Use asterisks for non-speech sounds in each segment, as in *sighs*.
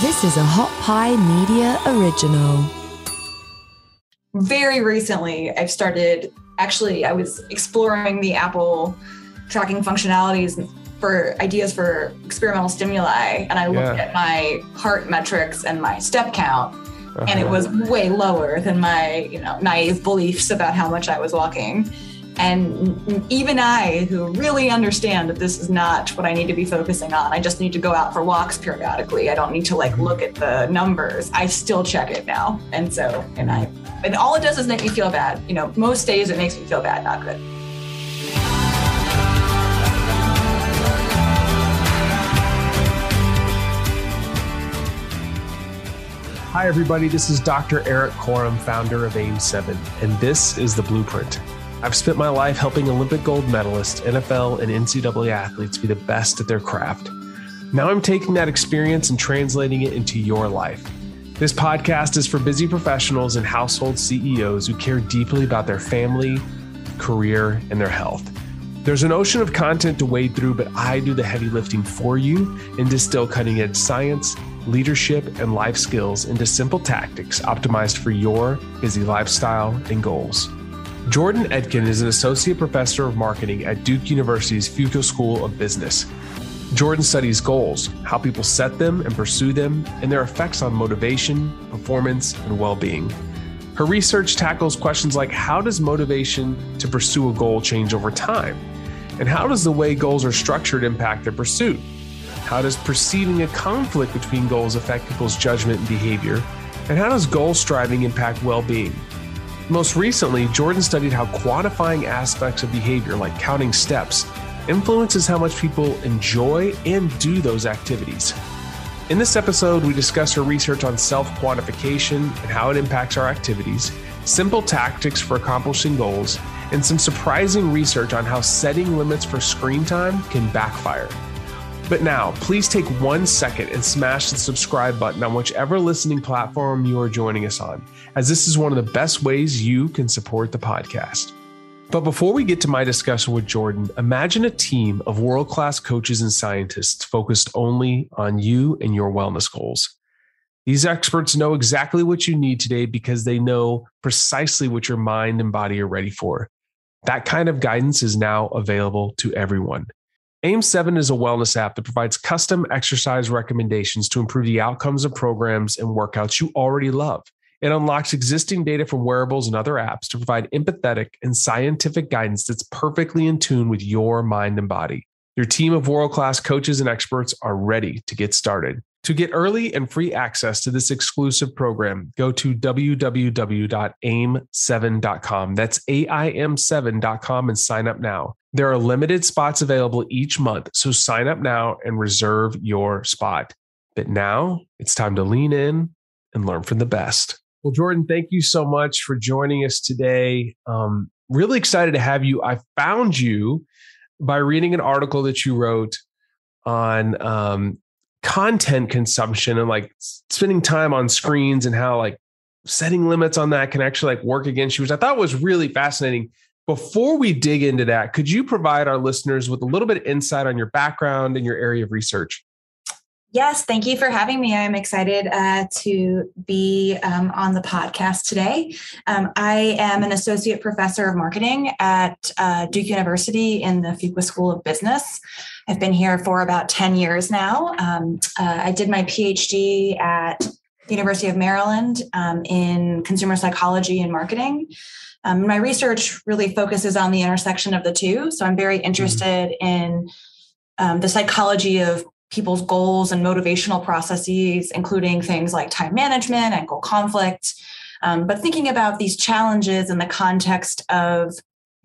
This is a Hot Pie Media original. Very recently, I've started actually, I was exploring the Apple tracking functionalities for ideas for experimental stimuli. And I looked Yeah. at my heart metrics and my step count, and it Uh-huh. was way lower than my, you know, naive beliefs about how much I was walking. And even I, who really understand that this is not what I need to be focusing on, I just need to go out for walks periodically. I don't need to like look at the numbers. I still check it now. And so, and I, and all it does is make me feel bad. You know, most days it makes me feel bad, not good. Hi, everybody. This is Dr. Erik Korem, founder of AIM7, and this is The Blueprint. I've spent my life helping Olympic gold medalists, NFL, and NCAA athletes be the best at their craft. Now I'm taking that experience and translating it into your life. This podcast is for busy professionals and household CEOs who care deeply about their family, career, and their health. There's an ocean of content to wade through, but I do the heavy lifting for you and distill cutting edge science, leadership, and life skills into simple tactics optimized for your busy lifestyle and goals. Jordan Etkin is an associate professor of marketing at Duke University's Fuqua School of Business. Jordan studies goals, how people set them and pursue them, and their effects on motivation, performance, and well being. Her research tackles questions like how does motivation to pursue a goal change over time? And how does the way goals are structured impact their pursuit? How does perceiving a conflict between goals affect people's judgment and behavior? And how does goal striving impact well being? Most recently, Jordan studied how quantifying aspects of behavior, like counting steps, influences how much people enjoy and do those activities. In this episode, we discuss her research on self quantification and how it impacts our activities, simple tactics for accomplishing goals, and some surprising research on how setting limits for screen time can backfire. But now, please take one second and smash the subscribe button on whichever listening platform you are joining us on, as this is one of the best ways you can support the podcast. But before we get to my discussion with Jordan, imagine a team of world class coaches and scientists focused only on you and your wellness goals. These experts know exactly what you need today because they know precisely what your mind and body are ready for. That kind of guidance is now available to everyone. AIM7 is a wellness app that provides custom exercise recommendations to improve the outcomes of programs and workouts you already love. It unlocks existing data from wearables and other apps to provide empathetic and scientific guidance that's perfectly in tune with your mind and body. Your team of world class coaches and experts are ready to get started. To get early and free access to this exclusive program, go to www.aim7.com. That's AIM7.com and sign up now. There are limited spots available each month, so sign up now and reserve your spot. But now it's time to lean in and learn from the best. Well, Jordan, thank you so much for joining us today. Um, really excited to have you. I found you by reading an article that you wrote on um, content consumption and like spending time on screens and how like setting limits on that can actually like work against you, which I thought was really fascinating. Before we dig into that, could you provide our listeners with a little bit of insight on your background and your area of research? Yes, thank you for having me. I'm excited uh, to be um, on the podcast today. Um, I am an associate professor of marketing at uh, Duke University in the Fuqua School of Business. I've been here for about 10 years now. Um, uh, I did my PhD at the University of Maryland um, in consumer psychology and marketing. Um, my research really focuses on the intersection of the two. So I'm very interested in um, the psychology of people's goals and motivational processes, including things like time management and goal conflict. Um, but thinking about these challenges in the context of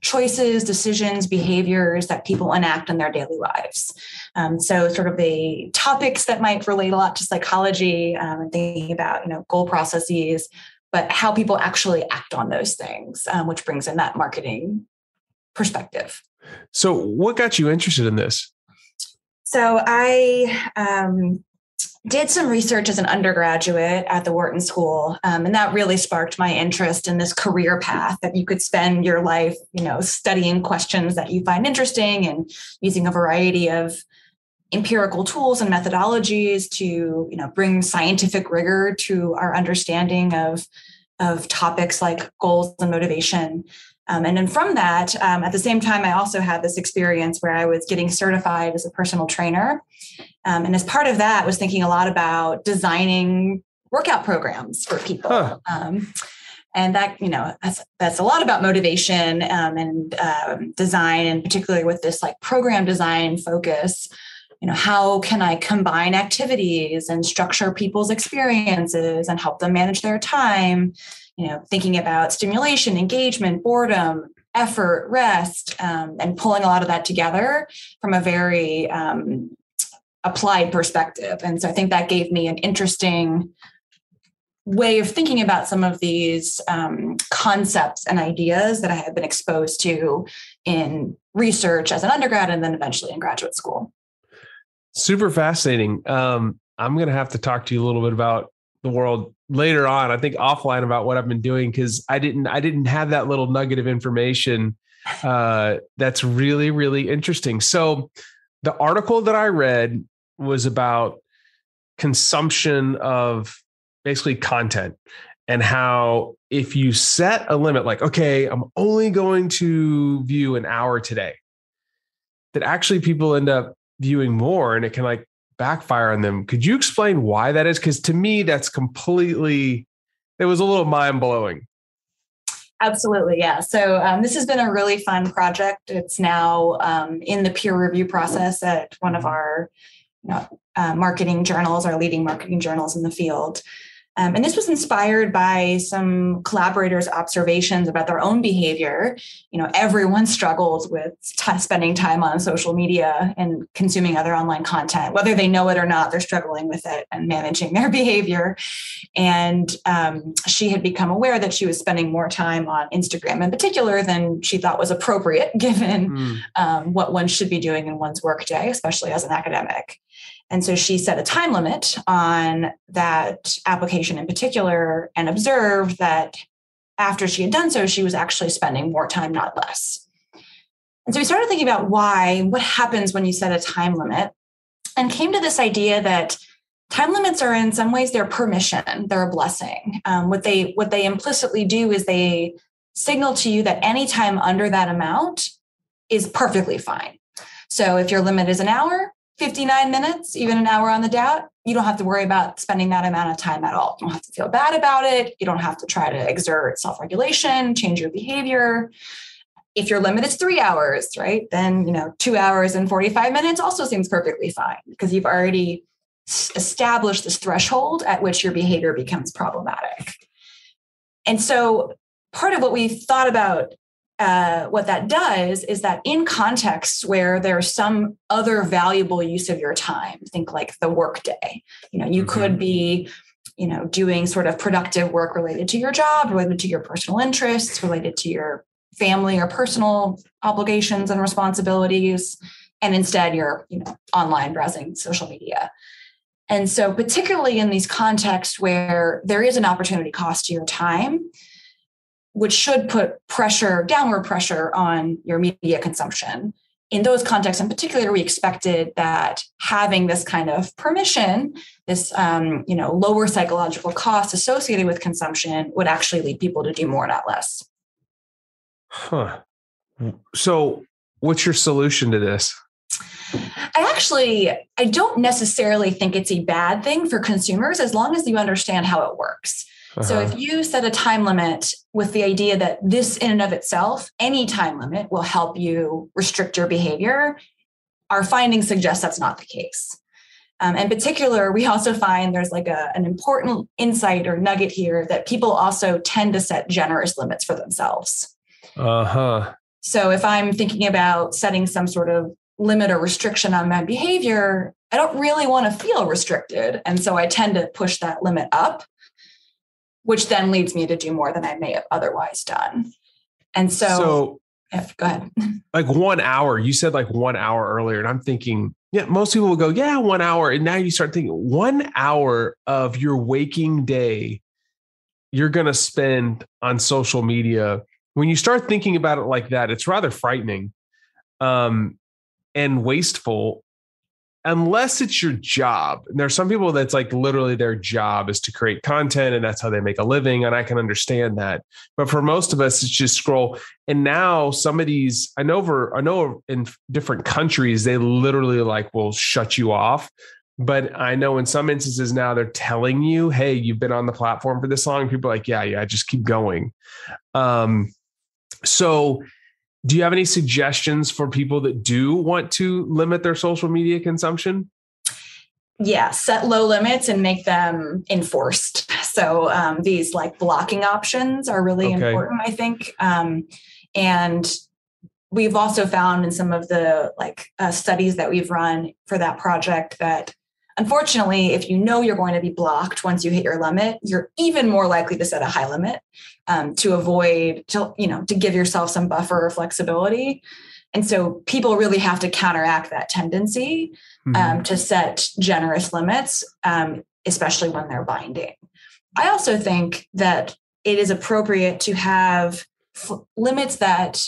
choices, decisions, behaviors that people enact in their daily lives. Um, so, sort of the topics that might relate a lot to psychology um, and thinking about, you know, goal processes, but how people actually act on those things, um, which brings in that marketing perspective. So, what got you interested in this? So I um, did some research as an undergraduate at the Wharton School, um, and that really sparked my interest in this career path that you could spend your life, you know, studying questions that you find interesting and using a variety of empirical tools and methodologies to you know bring scientific rigor to our understanding of of topics like goals and motivation. Um, and then from that um, at the same time i also had this experience where i was getting certified as a personal trainer. Um, and as part of that was thinking a lot about designing workout programs for people. Huh. Um, and that you know that's, that's a lot about motivation um, and um, design and particularly with this like program design focus you know how can i combine activities and structure people's experiences and help them manage their time? You know thinking about stimulation engagement boredom effort rest um, and pulling a lot of that together from a very um, applied perspective. And so i think that gave me an interesting way of thinking about some of these um, concepts and ideas that i had been exposed to in research as an undergrad and then eventually in graduate school Super fascinating. Um, I'm going to have to talk to you a little bit about the world later on. I think offline about what I've been doing because I didn't I didn't have that little nugget of information. Uh, that's really really interesting. So the article that I read was about consumption of basically content and how if you set a limit like okay i'm only going to view an hour today that actually people end up viewing more and it can like backfire on them. Could you explain why that is? Because to me, that's completely, it was a little mind blowing. Absolutely, yeah. So um, this has been a really fun project. It's now um, in the peer review process at one of our you know, uh, marketing journals, our leading marketing journals in the field. Um, and this was inspired by some collaborators' observations about their own behavior. You know, everyone struggles with t- spending time on social media and consuming other online content, whether they know it or not. They're struggling with it and managing their *laughs* behavior. And um, she had become aware that she was spending more time on Instagram, in particular, than she thought was appropriate, *laughs* given mm. um, what one should be doing in one's workday, especially as an academic. And so she set a time limit on that application in particular and observed that after she had done so, she was actually spending more time, not less. And so we started thinking about why, what happens when you set a time limit, and came to this idea that time limits are in some ways they're permission, they're a blessing. Um, what they what they implicitly do is they signal to you that any time under that amount is perfectly fine. So if your limit is an hour, 59 minutes, even an hour on the dot, you don't have to worry about spending that amount of time at all. You don't have to feel bad about it. You don't have to try to exert self regulation, change your behavior. If your limit is three hours, right, then, you know, two hours and 45 minutes also seems perfectly fine because you've already established this threshold at which your behavior becomes problematic. And so part of what we thought about uh, what that does is that in contexts where there's some other valuable use of your time, think like the workday. You know, you mm-hmm. could be, you know, doing sort of productive work related to your job, related to your personal interests, related to your family or personal obligations and responsibilities, and instead you're, you know, online browsing social media. And so, particularly in these contexts where there is an opportunity cost to your time, which should put pressure, downward pressure on your media consumption. In those contexts, in particular, we expected that having this kind of permission, this um, you know lower psychological cost associated with consumption, would actually lead people to do more, not less. Huh. So, what's your solution to this? I actually I don't necessarily think it's a bad thing for consumers as long as you understand how it works. Uh-huh. So if you set a time limit with the idea that this in and of itself, any time limit will help you restrict your behavior, our findings suggest that's not the case. Um, in particular, we also find there's like a, an important insight or nugget here that people also tend to set generous limits for themselves. Uh huh. So if I'm thinking about setting some sort of limit or restriction on my behavior, I don't really want to feel restricted. And so I tend to push that limit up which then leads me to do more than I may have otherwise done. And so, so if, go ahead. *laughs* Like one hour, you said like one hour earlier, and I'm thinking, yeah, most people will go, yeah, one hour. And now you start thinking, one hour of your waking day, you're going to spend on social media. When you start thinking about it like that, it's rather frightening um, and wasteful. Unless it's your job. And there are some people that's like literally their job is to create content and that's how they make a living. And I can understand that. But for most of us, it's just scroll. And now some of these, I know over, I know in different countries, they literally like will shut you off. But I know in some instances now they're telling you, hey, you've been on the platform for this long. People are like, yeah, yeah, just keep going. Um, so do you have any suggestions for people that do want to limit their social media consumption? Yeah, set low limits and make them enforced. So um, these like blocking options are really okay. important, I think. Um, and we've also found in some of the like uh, studies that we've run for that project that Unfortunately, if you know you're going to be blocked once you hit your limit, you're even more likely to set a high limit um, to avoid, to, you know, to give yourself some buffer or flexibility. And so people really have to counteract that tendency mm-hmm. um, to set generous limits, um, especially when they're binding. I also think that it is appropriate to have f- limits that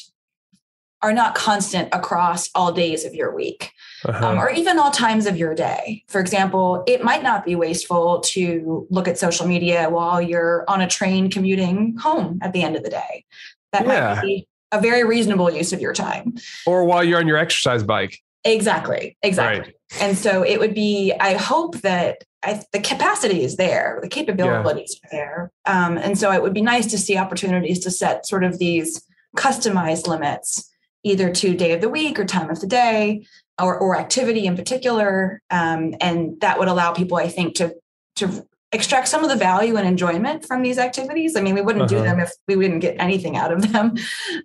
are not constant across all days of your week uh-huh. um, or even all times of your day. For example, it might not be wasteful to look at social media while you're on a train commuting home at the end of the day. That yeah. might be a very reasonable use of your time. Or while you're on your exercise bike. Exactly. Exactly. Right. And so it would be, I hope that I, the capacity is there, the capabilities yeah. are there. Um, and so it would be nice to see opportunities to set sort of these customized limits either to day of the week or time of the day or, or activity in particular. Um, and that would allow people, I think, to, to extract some of the value and enjoyment from these activities. I mean, we wouldn't uh-huh. do them if we wouldn't get anything out of them,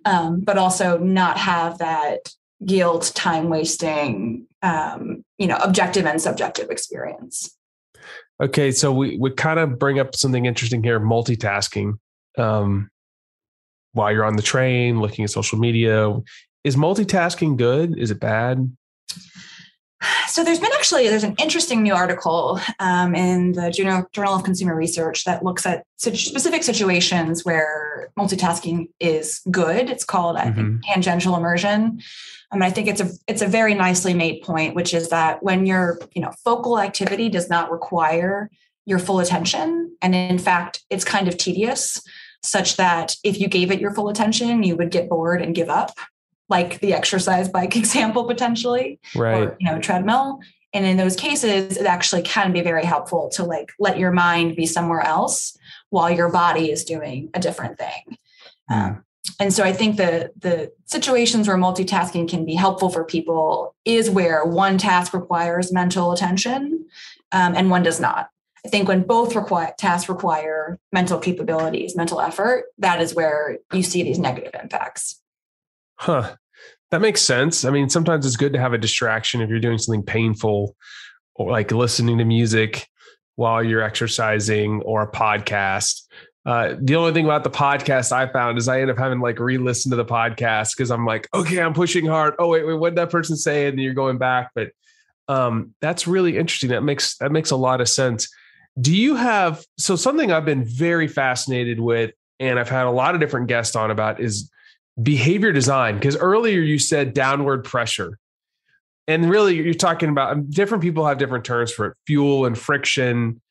um, but also not have that guilt, time wasting, um, you know, objective and subjective experience. Okay, so we we kind of bring up something interesting here: multitasking. Um, while you're on the train, looking at social media, is multitasking good? Is it bad? So there's been actually there's an interesting new article um, in the Journal, of Consumer Research that looks at specific situations where multitasking is good. It's called I think mm-hmm. tangential immersion. Um, I think it's a it's a very nicely made point, which is that when your you know focal activity does not require your full attention, and in fact it's kind of tedious, such that if you gave it your full attention, you would get bored and give up like the exercise bike *laughs* example potentially right. or you know treadmill. And in those cases it actually can be very helpful to like let your mind be somewhere else while your body is doing a different thing. Mm. um, and so i think the the situations where multitasking can be helpful for people is where one task requires mental attention um, and one does not. I think when both require tasks require mental capabilities mental effort that is where you see these negative impacts. Huh. That makes sense. I mean, sometimes it's good to have a distraction if you're doing something painful or like listening to music while you're exercising or a podcast. Uh, the only thing about the podcast I found is I end up having like re-listen to the podcast because I'm like, okay, I'm pushing hard. Oh wait, wait, what did that person say? And you're going back, but um, that's really interesting. That makes that makes a lot of sense. Do you have so something I've been very fascinated with, and I've had a lot of different guests on about is behavior design because earlier you said downward pressure. And really you're talking about um, different people have different terms for it fuel and friction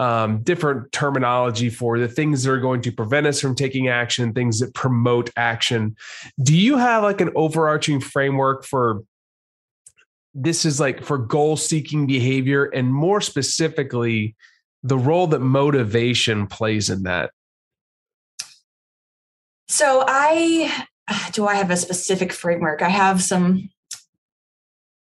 um, different terminology for the things that are going to prevent us from taking action things that promote action. Do you have like an overarching framework for this is like for goal seeking behavior and more specifically the role that motivation plays in that? So I *sighs* do I have a specific framework? I have some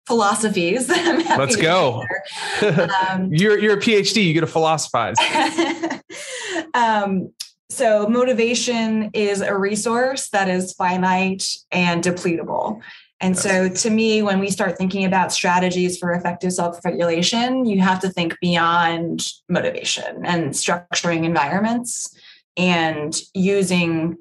philosophies. Let's go. *laughs* Um, you're you're a PhD. You get to philosophize. *laughs* um, so motivation is a resource that is finite and depletable. And so, to me, when we start thinking about strategies for effective self regulation, you have to think beyond motivation and structuring environments and using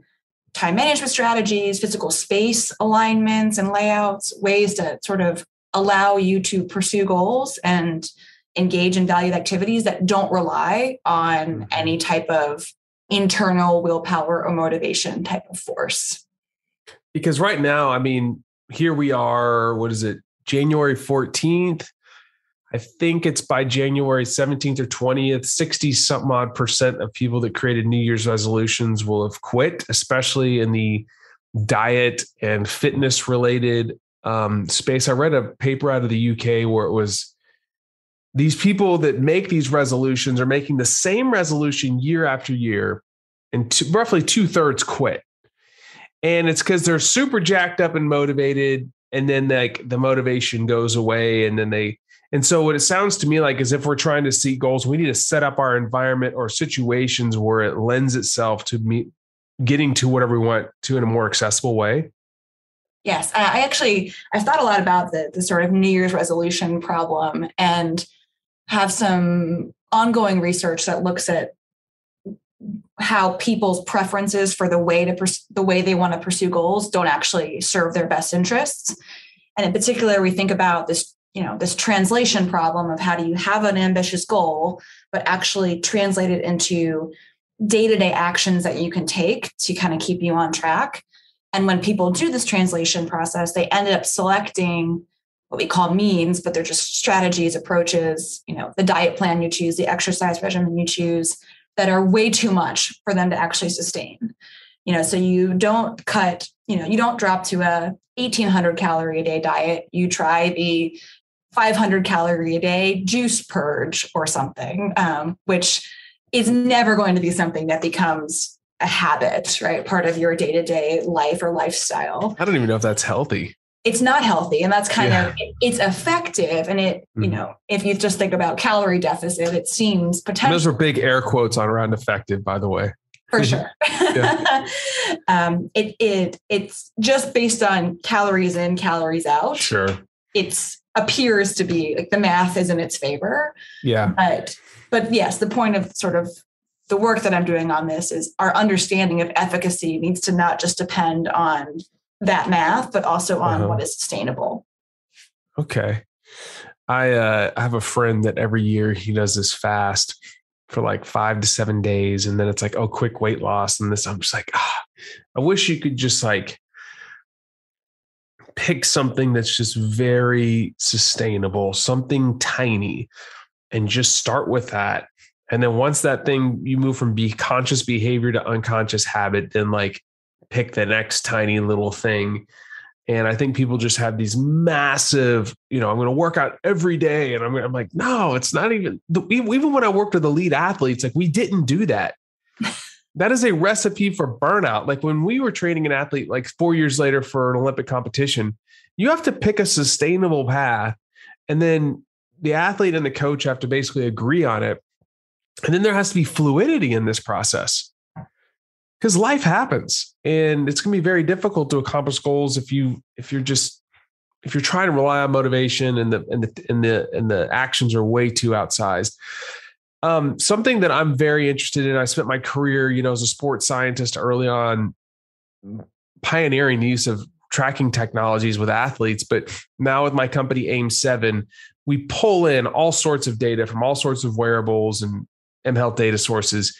time management strategies, physical space alignments and layouts, ways to sort of allow you to pursue goals and engage in valued activities that don't rely on mm-hmm. any type of internal willpower or motivation type of force. Because right now, I mean, here we are, what is it, January 14th? I think it's by January 17th or 20th, 60 something odd percent of people that created New Year's resolutions will have quit, especially in the diet and fitness related um, space. I read a paper out of the UK where it was these people that make these resolutions are making the same resolution year after year, and roughly two thirds quit. And it's because they're super jacked up and motivated, and then like the motivation goes away, and then they and so what it sounds to me like is if we're trying to seek goals, we need to set up our environment or situations where it lends itself to meet getting to whatever we want to in a more accessible way. Yes, I actually I've thought a lot about the the sort of New Year's resolution problem and have some ongoing research that looks at how people's preferences for the way to the way they want to pursue goals don't actually serve their best interests. And in particular, we think about this you know this translation problem of how do you have an ambitious goal but actually translate it into day-to-day actions that you can take to kind of keep you on track. And when people do this translation process they ended up selecting what we call means but they're just strategies approaches you know the diet plan you choose the exercise regimen you choose that are way too much for them to actually sustain. You know so you don't cut you know you don't drop to a 1800 calorie a day diet. You try the 500 calorie a day juice purge or something, um, which is never going to be something that becomes a habit, right? Part of your day to day life or lifestyle. I don't even know if that's healthy. It's not healthy. And that's kind yeah. of, it's effective. And it, mm-hmm. you know, if you just think about calorie deficit, it seems potential. Those are big air quotes on around effective, by the way. For *laughs* sure. *laughs* um, it, it, it's just based on calories in, calories out. Sure. It's appears to be like the math is in its favor. Yeah. But but yes, the point of sort of the work that I'm doing on this is our understanding of efficacy needs to not just depend on that math, but also on uh-huh. what is sustainable. Okay. I uh, I have a friend that every year he does this fast for like five to seven days, and then it's like, oh, quick weight loss, and this. I'm just like, ah, I wish you could just like pick something that's just very sustainable, something tiny, and just start with that. And then once that thing, you move from be conscious behavior to unconscious habit, then like pick the next tiny little thing. And I think people just have these massive, you know, I'm going to work out every day. And I'm, I'm like, no, it's not even, even when I worked with elite athletes, like we didn't do that. That is a recipe for burnout. Like when we were training an athlete, like four years later for an Olympic competition, you have to pick a sustainable path. And then the athlete and the coach have to basically agree on it. And then there has to be fluidity in this process because life happens and it's going to be very difficult to accomplish goals if you if you're just if you're trying to rely on motivation and the and the and the and the actions are way too outsized um, something that I'm very interested in. I spent my career, you know, as a sports scientist early on, pioneering the use of tracking technologies with athletes. But now with my company AIM Seven, we pull in all sorts of data from all sorts of wearables and M Health data sources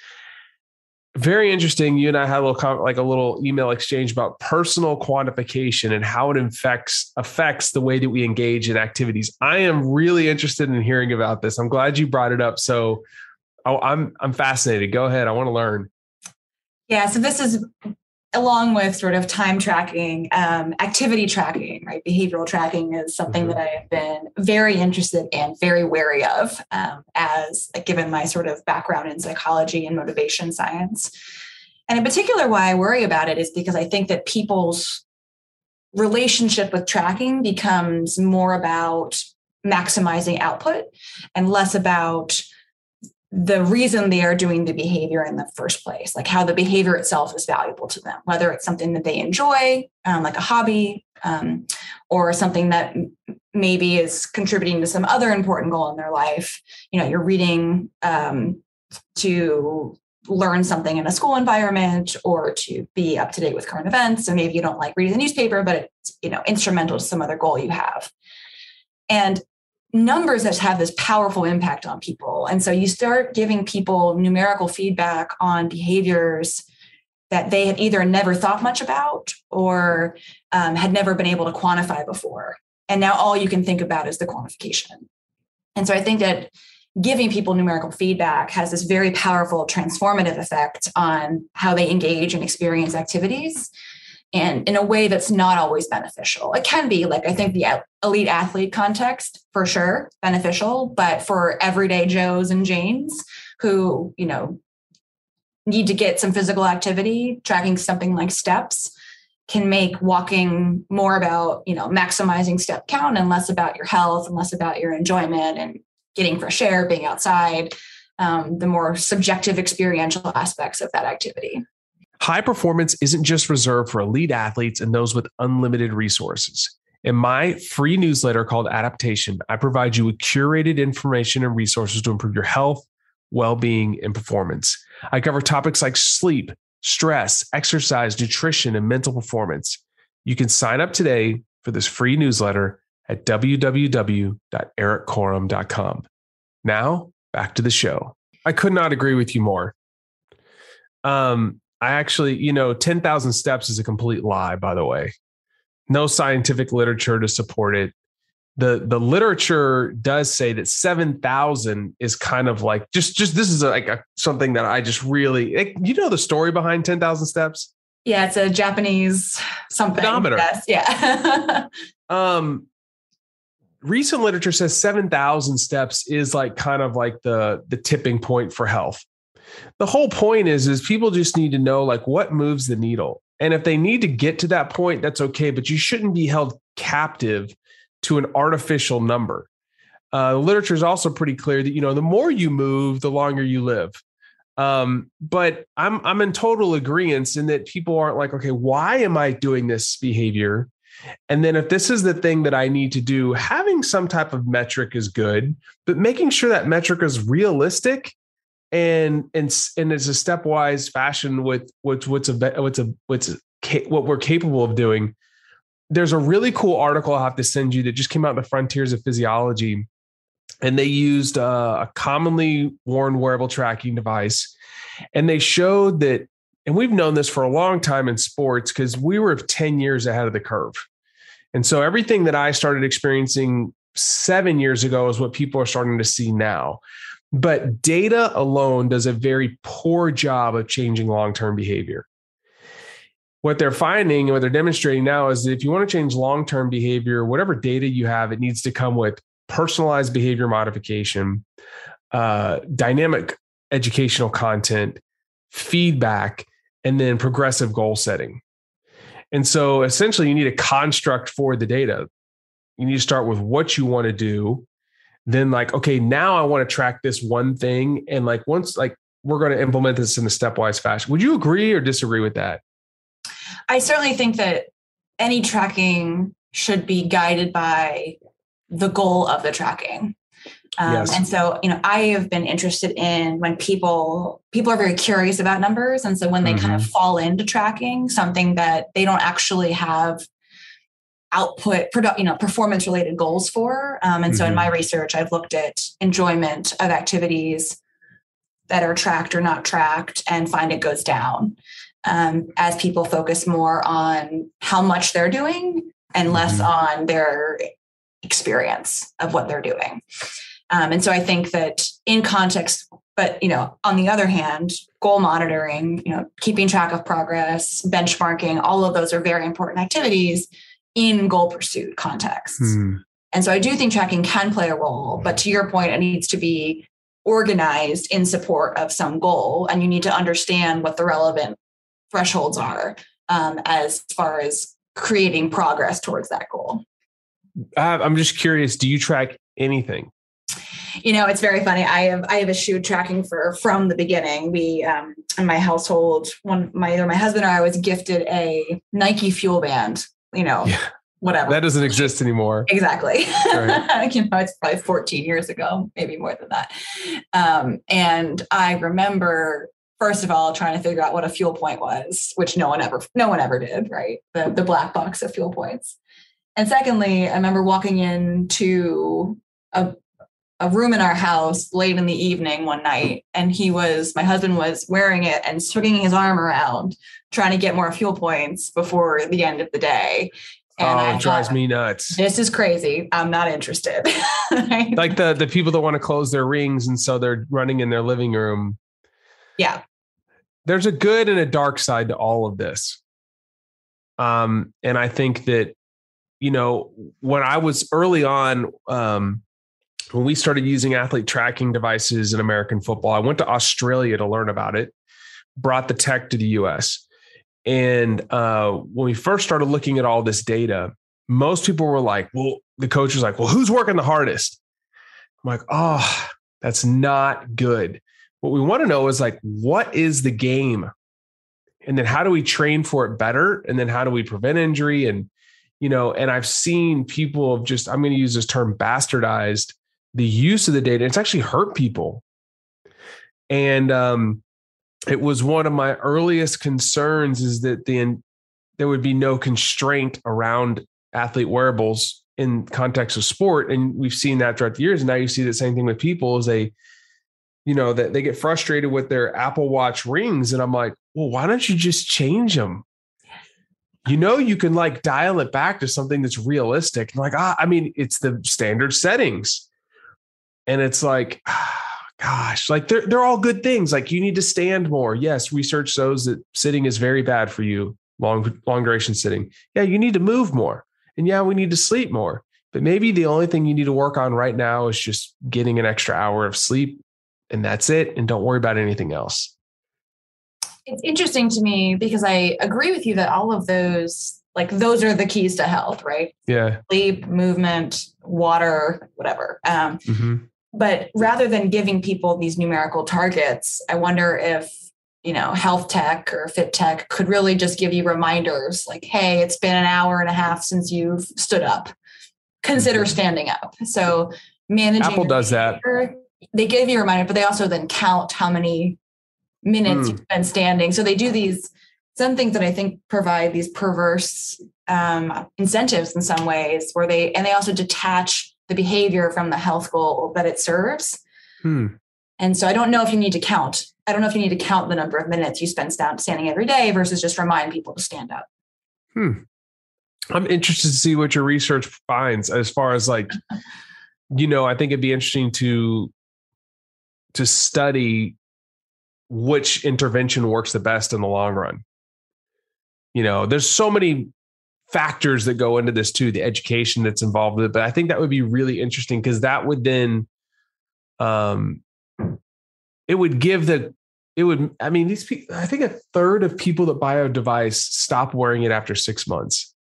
very interesting. You and I had a little like a little email exchange about personal quantification and how it affects affects the way that we engage in activities. I am really interested in hearing about this. I'm glad you brought it up. So oh, I'm I'm fascinated. Go ahead. I want to learn. Yeah. So this is along with sort of time tracking, um, activity tracking, right? Behavioral tracking is something mm-hmm. that I have been very interested in, very wary of, um, as like, given my sort of background in psychology and motivation science. And in particular, why I worry about it is because I think that people's relationship with tracking becomes more about maximizing output and less about the reason they are doing the behavior in the first place, like how the behavior itself is valuable to them, whether it's something that they enjoy, um, like a hobby, um, or something that maybe is contributing to some other important goal in their life. You know, you're reading um, to learn something in a school environment or to be up to date with current events. So maybe you don't like reading the newspaper, but it's you know instrumental to some other goal you have. And numbers that have this powerful impact on people. And so you start giving people numerical feedback on behaviors that they had either never thought much about or um, had never been able to quantify before. And now all you can think about is the quantification. And so I think that giving people numerical feedback has this very powerful transformative effect on how they engage and experience activities and in a way that's not always beneficial. It can be like I think the elite athlete context for sure beneficial, but for everyday Joes and Janes who, you know, need to get some physical activity, tracking something like steps can make walking more about, you know, maximizing step count and less about your health and less about your enjoyment and getting fresh air, being outside, um, the more subjective experiential aspects of that activity. High performance isn't just reserved for elite athletes and those with unlimited resources. In my free newsletter called Adaptation, I provide you with curated information and resources to improve your health, well being, and performance. I cover topics like sleep, stress, exercise, nutrition, and mental performance. You can sign up today for this free newsletter at www.erikkorem.com. Now, back to the show. I could not agree with you more. Um, I actually, you know, 10,000 steps is a complete lie, by the way. No scientific literature to support it. The the literature does say that 7,000 is kind of like just just this is like a, something that I just really it, you know the story behind 10,000 steps? Yeah, it's a Japanese something. Pedometer. Yes, yeah. *laughs* um recent literature says 7,000 steps is like kind of like the the tipping point for health the whole point is is people just need to know like what moves the needle. And if they need to get to that point that's okay but you shouldn't be held captive to an artificial number. Uh, the literature is also pretty clear that you know the more you move the longer you live. Um, but i'm i'm in total agreement in that people aren't like okay why am i doing this behavior? And then if this is the thing that I need to do, having some type of metric is good, but making sure that metric is realistic and and and it's a stepwise fashion with what's what's a what's a what's a, what we're capable of doing. There's a really cool article I have to send you that just came out in the Frontiers of Physiology, and they used uh, a commonly worn wearable tracking device, and they showed that. And we've known this for a long time in sports because we were 10 years ahead of the curve. And so everything that I started experiencing seven years ago is what people are starting to see now. But data alone does a very poor job of changing long term behavior. What they're finding and what they're demonstrating now is that if you want to change long term behavior, whatever data you have, it needs to come with personalized behavior modification, uh, dynamic educational content, feedback, and then progressive goal setting. And so essentially, you need a construct for the data. You need to start with what you want to do then like okay now i want to track this one thing and like once like we're going to implement this in a stepwise fashion would you agree or disagree with that i certainly think that any tracking should be guided by the goal of the tracking um, yes. and so you know i have been interested in when people people are very curious about numbers and so when they mm-hmm. kind of mm-hmm. fall into tracking something that they don't actually have output product you know performance related goals for um, and so mm-hmm. in my research i've looked at enjoyment of activities that are tracked or not tracked and find it goes down um, as people focus more on how much they're doing and less mm-hmm. on their experience of what they're doing um, and so i think that in context but you know on the other hand goal monitoring you know keeping track of progress benchmarking all of those are very important activities in goal pursuit contexts. Hmm. And so I do think tracking can play a role, but to your point, it needs to be organized in support of some goal. And you need to understand what the relevant thresholds are um, as far as creating progress towards that goal. I'm just curious, do you track anything? You know, it's very funny. I have I have eschewed tracking for from the beginning. We um in my household, one my either my husband or I was gifted a Nike FuelBand you know, yeah. whatever. That doesn't exist anymore. Exactly. Right. *laughs* you know, it's probably 14 years ago, maybe more than that. Um, and I remember first of all trying to figure out what a fuel point was, which no one ever no one ever did, right? The the black box of fuel points. And secondly, I remember walking into a a room in our house late in the evening one night and he was my husband was wearing it and swinging his arm around trying to get more fuel points before the end of the day And oh, it drives thought, me nuts. This is crazy. I'm not interested. *laughs* like the the people that want to close their rings and so they're running in their living room. Yeah. There's a good and a dark side to all of this. Um, and I think that, you know, when I was early on, um, when we started using athlete tracking devices in American football, I went to Australia to learn about it, brought the tech to the US. And uh, when we first started looking at all this data, most people were like, well, the coach was like, well, who's working the hardest? I'm like, oh, that's not good. What we want to know is like, what is the game? And then how do we train for it better? And then how do we prevent injury? And, you know, and I've seen people have just, I'm going to use this term bastardized the use of the data. It's actually hurt people. And um, it was one of my earliest concerns is that the there would be no constraint around athlete wearables in context of sport. And we've seen that throughout the years. And now you see the same thing with people as they you know that they get frustrated with their apple watch rings. And i'm like well why don't you just change them you know you can like dial it back to something that's realistic. And like ah, i mean it's the standard settings and it's like *sighs* gosh like they're, they're all good things. Like you need to stand more. Yes research shows that sitting is very bad for you long long duration sitting. Yeah you need to move more. And yeah we need to sleep more. But maybe the only thing you need to work on right now is just getting an extra hour of sleep and that's it and don't worry about anything else. It's interesting to me because i agree with you that all of those like those are the keys to health right? Yeah. Sleep movement water whatever. Um, mm-hmm. But rather than giving people these numerical targets i wonder if you know health tech or fit tech could really just give you reminders like hey it's been an hour and a half since you've stood up. Consider standing up. So managing apple does that. they give you a reminder but they also then count how many minutes mm. you've been standing. So they do these some things that i think provide these perverse um, incentives in some ways where they and they also detach the behavior from the health goal that it serves hmm. and so i don't know if you need to count I don't know if you need to count the number of minutes you spend standing every day versus just remind people to stand up. Hmm. I'm interested to see what your research finds as far as like, *laughs* you know, I think it'd be interesting to to study which intervention works the best in the long run. You know, there's so many factors that go into this too, the education that's involved with it. But I think that would be really interesting because that would then um it would give the it would i mean these people i think a third of people that buy a device stop wearing it after six months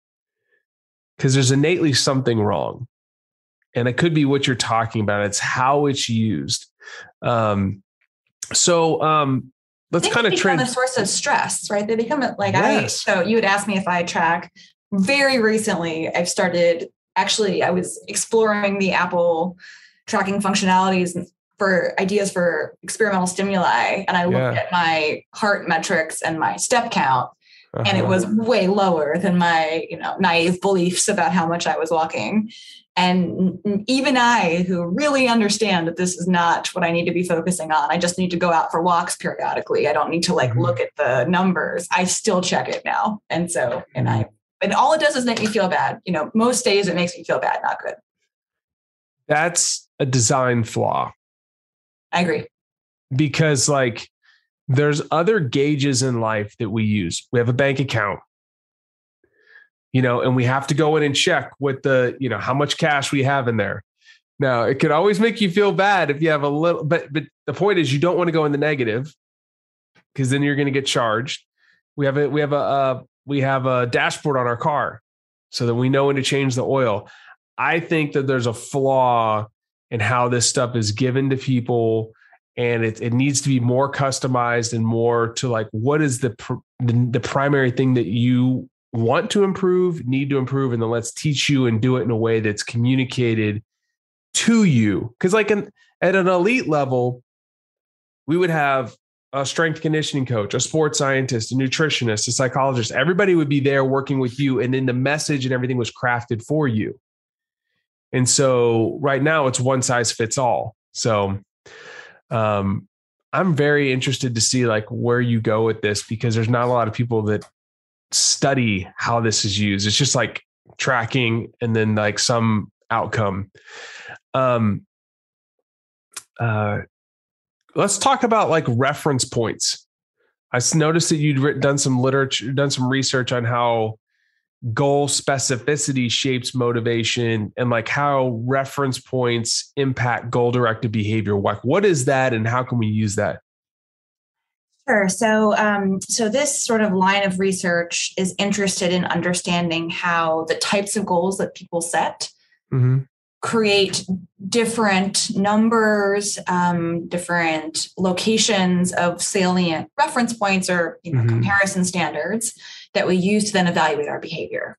because there's innately something wrong and it could be what you're talking about it's how it's used um, so um, let's kind of trend a source of stress right they become like yes. i so you would ask me if i track very recently i've started actually i was exploring the apple tracking functionalities for ideas for experimental stimuli and I looked yeah. at my heart metrics and my step count uh-huh. and it uh-huh. was way lower than my, you know, naive beliefs about how much I was walking. And even I, who really understand that this is not what I need to be focusing on, I just need to go out for walks periodically. I don't need to like mm-hmm. look at the numbers. I still check it now. And so, and I, and all it does is make me feel bad. You know, most days it makes me feel bad, not good. That's a design flaw. I agree. Because like there's other gauges in life that we use. We have a bank account. You know, and we have to go in and check what the, you know, how much cash we have in there. Now, it could always make you feel bad if you have a little but but the point is you don't want to go in the negative because then you're going to get charged. We have a we have a uh, we have a dashboard on our car so that we know when to change the oil. I think that there's a flaw in how this stuff is given to people and it, it needs to be more customized and more to like what is the, pr- the, the primary thing that you want to improve need to improve and then let's teach you and do it in a way that's communicated to you because like an, at an elite level we would have a strength conditioning coach a sports scientist a nutritionist a psychologist everybody would be there working with you and then the message and everything was crafted for you and so right now it's one size fits all. So um, I'm very interested to see like where you go with this because there's not a lot of people that study how this is used. It's just like tracking and then like some outcome. Um, uh, let's talk about like reference points. I noticed that you'd done some literature, done some research on how goal specificity shapes motivation and like how reference points impact goal directed behavior. What, what is that and how can we use that? Sure. So, um, so this sort of line of research is interested in understanding how the types of goals that people set mm-hmm. Create different numbers, um, different locations of salient reference points or you know, mm-hmm. comparison standards that we use to then evaluate our behavior.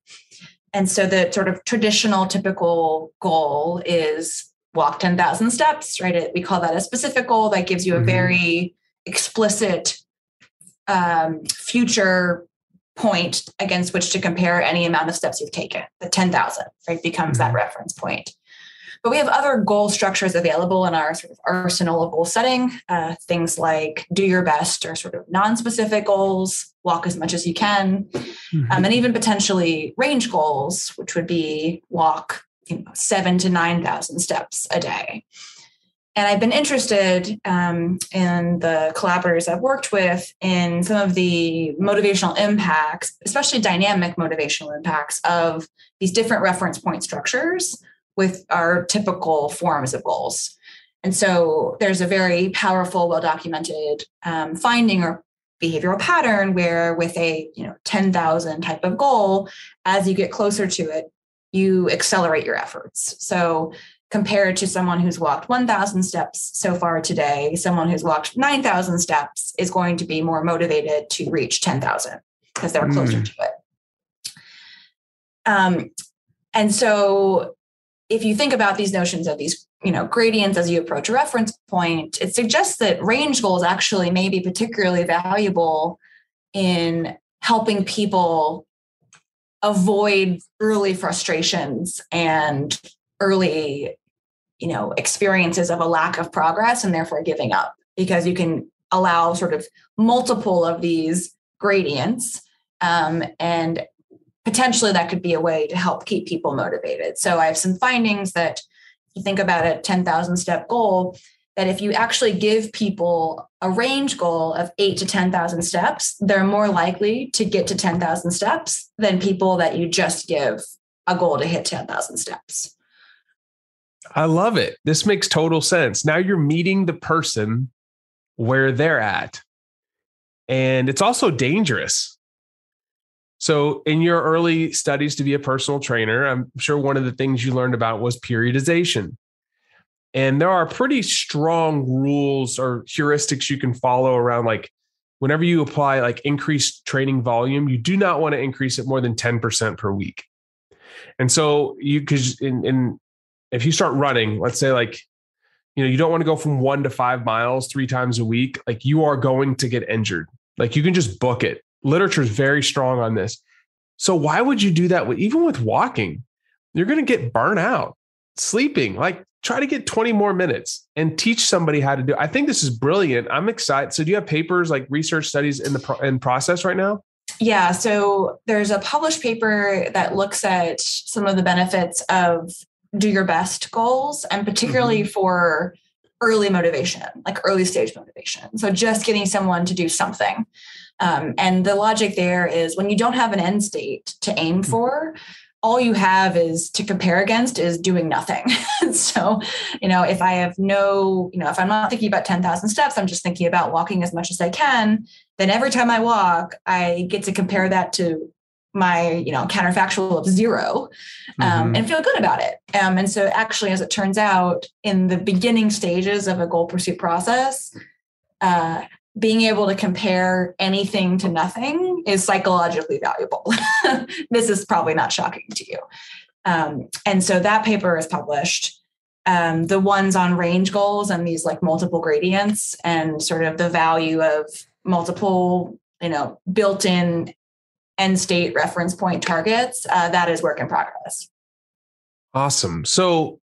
And so, the sort of traditional, typical goal is walk 10,000 steps, right? We call that a specific goal that gives you a mm-hmm. very explicit um, future point against which to compare any amount of steps you've taken. The 10,000, right, becomes mm-hmm. that reference point. But we have other goal structures available in our sort of arsenal of goal setting. Uh, things like do your best or sort of non-specific goals, walk as much as you can, mm-hmm. um, and even potentially range goals, which would be walk you know, seven to nine thousand steps a day. And I've been interested um, in the collaborators I've worked with in some of the motivational impacts, especially dynamic motivational impacts of these different reference point structures with our typical forms of goals. And so there's a very powerful, well documented um, finding or behavioral pattern where with a you know 10,000 type of goal, as you get closer to it, you accelerate your efforts. So compared to someone who's walked 1,000 steps so far today, someone who's walked 9,000 steps is going to be more motivated to reach 10,000 because they're closer mm. to it. Um, and so if you think about these notions of these you know gradients as you approach a reference point it suggests that range goals actually may be particularly valuable in helping people avoid early frustrations and early you know experiences of a lack of progress and therefore giving up because you can allow sort of multiple of these gradients um, and potentially that could be a way to help keep people motivated so i have some findings that if you think about a 10000 step goal that if you actually give people a range goal of 8 to 10,000 steps they're more likely to get to 10,000 steps than people that you just give a goal to hit 10,000 steps I love it. This makes total sense. Now you're meeting the person where they're at. And it's also dangerous. So, in your early studies to be a personal trainer, I'm sure one of the things you learned about was periodization. And there are pretty strong rules or heuristics you can follow around like whenever you apply like increased training volume, you do not want to increase it more than 10% per week. And so you because in, in if you start running, let's say like, you know, you don't want to go from one to five miles three times a week, like you are going to get injured. Like you can just book it. Literature is very strong on this. So why would you do that with even with walking? You're going to get burnt out. Sleeping, like try to get 20 more minutes and teach somebody how to do. It. I think this is brilliant. I'm excited. So do you have papers like research studies in the pro- in process right now? Yeah, so there's a published paper that looks at some of the benefits of do your best goals and particularly mm-hmm. for early motivation like early stage motivation so just getting someone to do something um, and the logic there is when you don't have an end state to aim mm-hmm. for all you have is to compare against is doing nothing. *laughs* so, you know, if I have no, you know, if I'm not thinking about 10,000 steps, I'm just thinking about walking as much as I can, then every time I walk, I get to compare that to my you know counterfactual of zero um, mm-hmm. and feel good about it. Um, and so actually as it turns out in the beginning stages of a goal pursuit process uh, being able to compare anything to nothing is psychologically valuable. *laughs* This is probably not shocking to you. Um, and so that paper is published um, the ones on range goals and these like multiple gradients and sort of the value of multiple you know built in end state reference point targets, uh, that is work in progress. Awesome. So,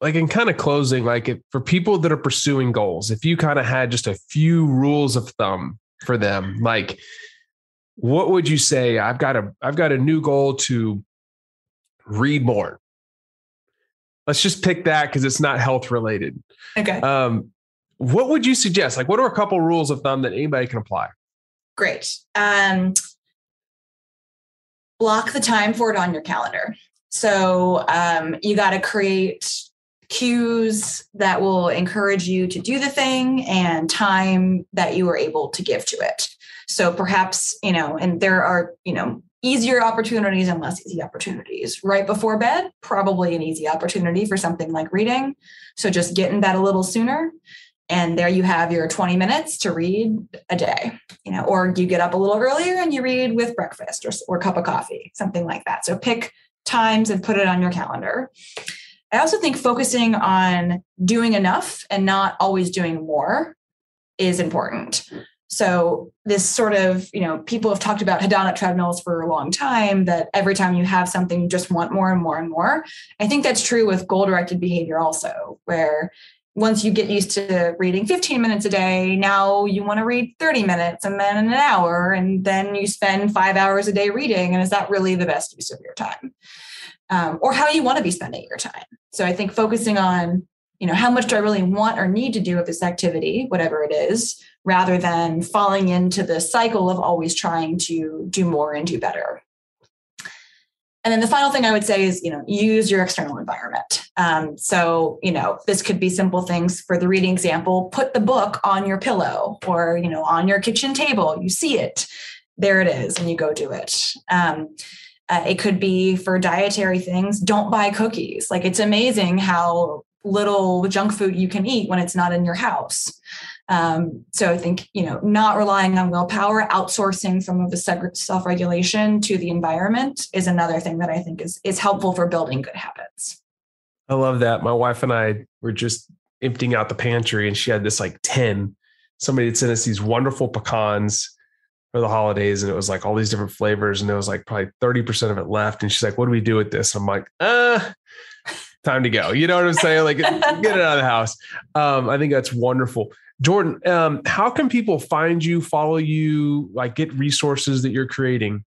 like in kind of closing, like if, for people that are pursuing goals, if you kind of had just a few rules of thumb for them, like what would you say? I've got a I've got a new goal to read more. Let's just pick that because it's not health related. Okay. Um, what would you suggest? Like, what are a couple rules of thumb that anybody can apply? Great. Um, block the time for it on your calendar. So um, you got to create cues that will encourage you to do the thing and time that you are able to give to it. So perhaps, you know, and there are, you know, easier opportunities and less easy opportunities. Right before bed, probably an easy opportunity for something like reading. So just get in bed a little sooner. And there you have your 20 minutes to read a day, you know, or you get up a little earlier and you read with breakfast or, or cup of coffee, something like that. So pick times and put it on your calendar. I also think focusing on doing enough and not always doing more is important. So this sort of, you know, people have talked about hedonic treadmills for a long time that every time you have something, you just want more and more and more. I think that's true with goal directed behavior also, where once you get used to reading 15 minutes a day, now you want to read 30 minutes and then an hour, and then you spend five hours a day reading. And is that really the best use of your time? Um, or how you want to be spending your time? So I think focusing on, you know, how much do I really want or need to do with this activity, whatever it is, rather than falling into the cycle of always trying to do more and do better. And then the final thing I would say is, you know, use your external environment. Um, so, you know, this could be simple things for the reading example. Put the book on your pillow or, you know, on your kitchen table. You see it, there it is, and you go do it. Um, uh, it could be for dietary things. Don't buy cookies. Like it's amazing how little junk food you can eat when it's not in your house. Um, so I think you know, not relying on willpower, outsourcing some of the self-regulation to the environment is another thing that I think is is helpful for building good habits. I love that. My wife and I were just emptying out the pantry, and she had this like tin. Somebody had sent us these wonderful pecans for the holidays, and it was like all these different flavors, and there was like probably thirty percent of it left. And she's like, "What do we do with this?" I'm like, "Uh." Time to go. You know what I'm saying? Like, get it out of the house. Um, I think that's wonderful. Jordan, um, how can people find you, follow you, like get resources that you're creating?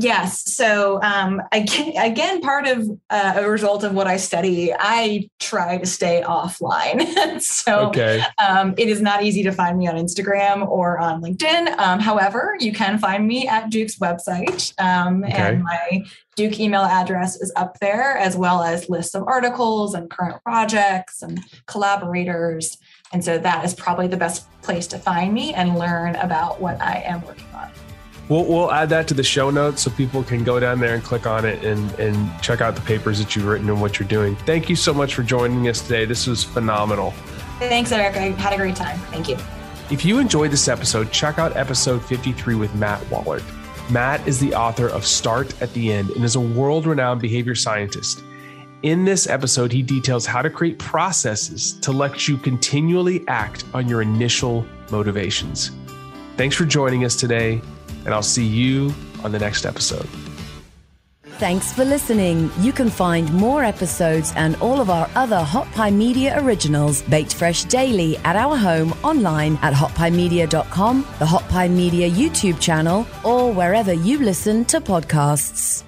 Yes. So um, again, *laughs* again, part of uh, a result of what I study, I try to stay offline. *laughs* so okay. um, it is not easy to find me on Instagram or on LinkedIn. Um, however, you can find me at Duke's website, um, okay. and my Duke email address is up there, as well as lists of articles and current projects and collaborators. And so that is probably the best place to find me and learn about what I am working on. We'll, we'll add that to the show notes so people can go down there and click on it and, and check out the papers that you've written and what you're doing. Thank you so much for joining us today. This was phenomenal. Thanks, Erik. I had a great time. Thank you. If you enjoyed this episode, check out episode 53 with Matt Wallaert. Matt is the author of Start at the End and is a world renowned behavior scientist. In this episode, he details how to create processes to let you continually act on your initial motivations. Thanks for joining us today and I'll see you on the next episode. Thanks for listening. You can find more episodes and all of our other Hot Pie Media originals baked fresh daily at our home online at hotpiemedia.com, the Hot Pie Media YouTube channel, or wherever you listen to podcasts.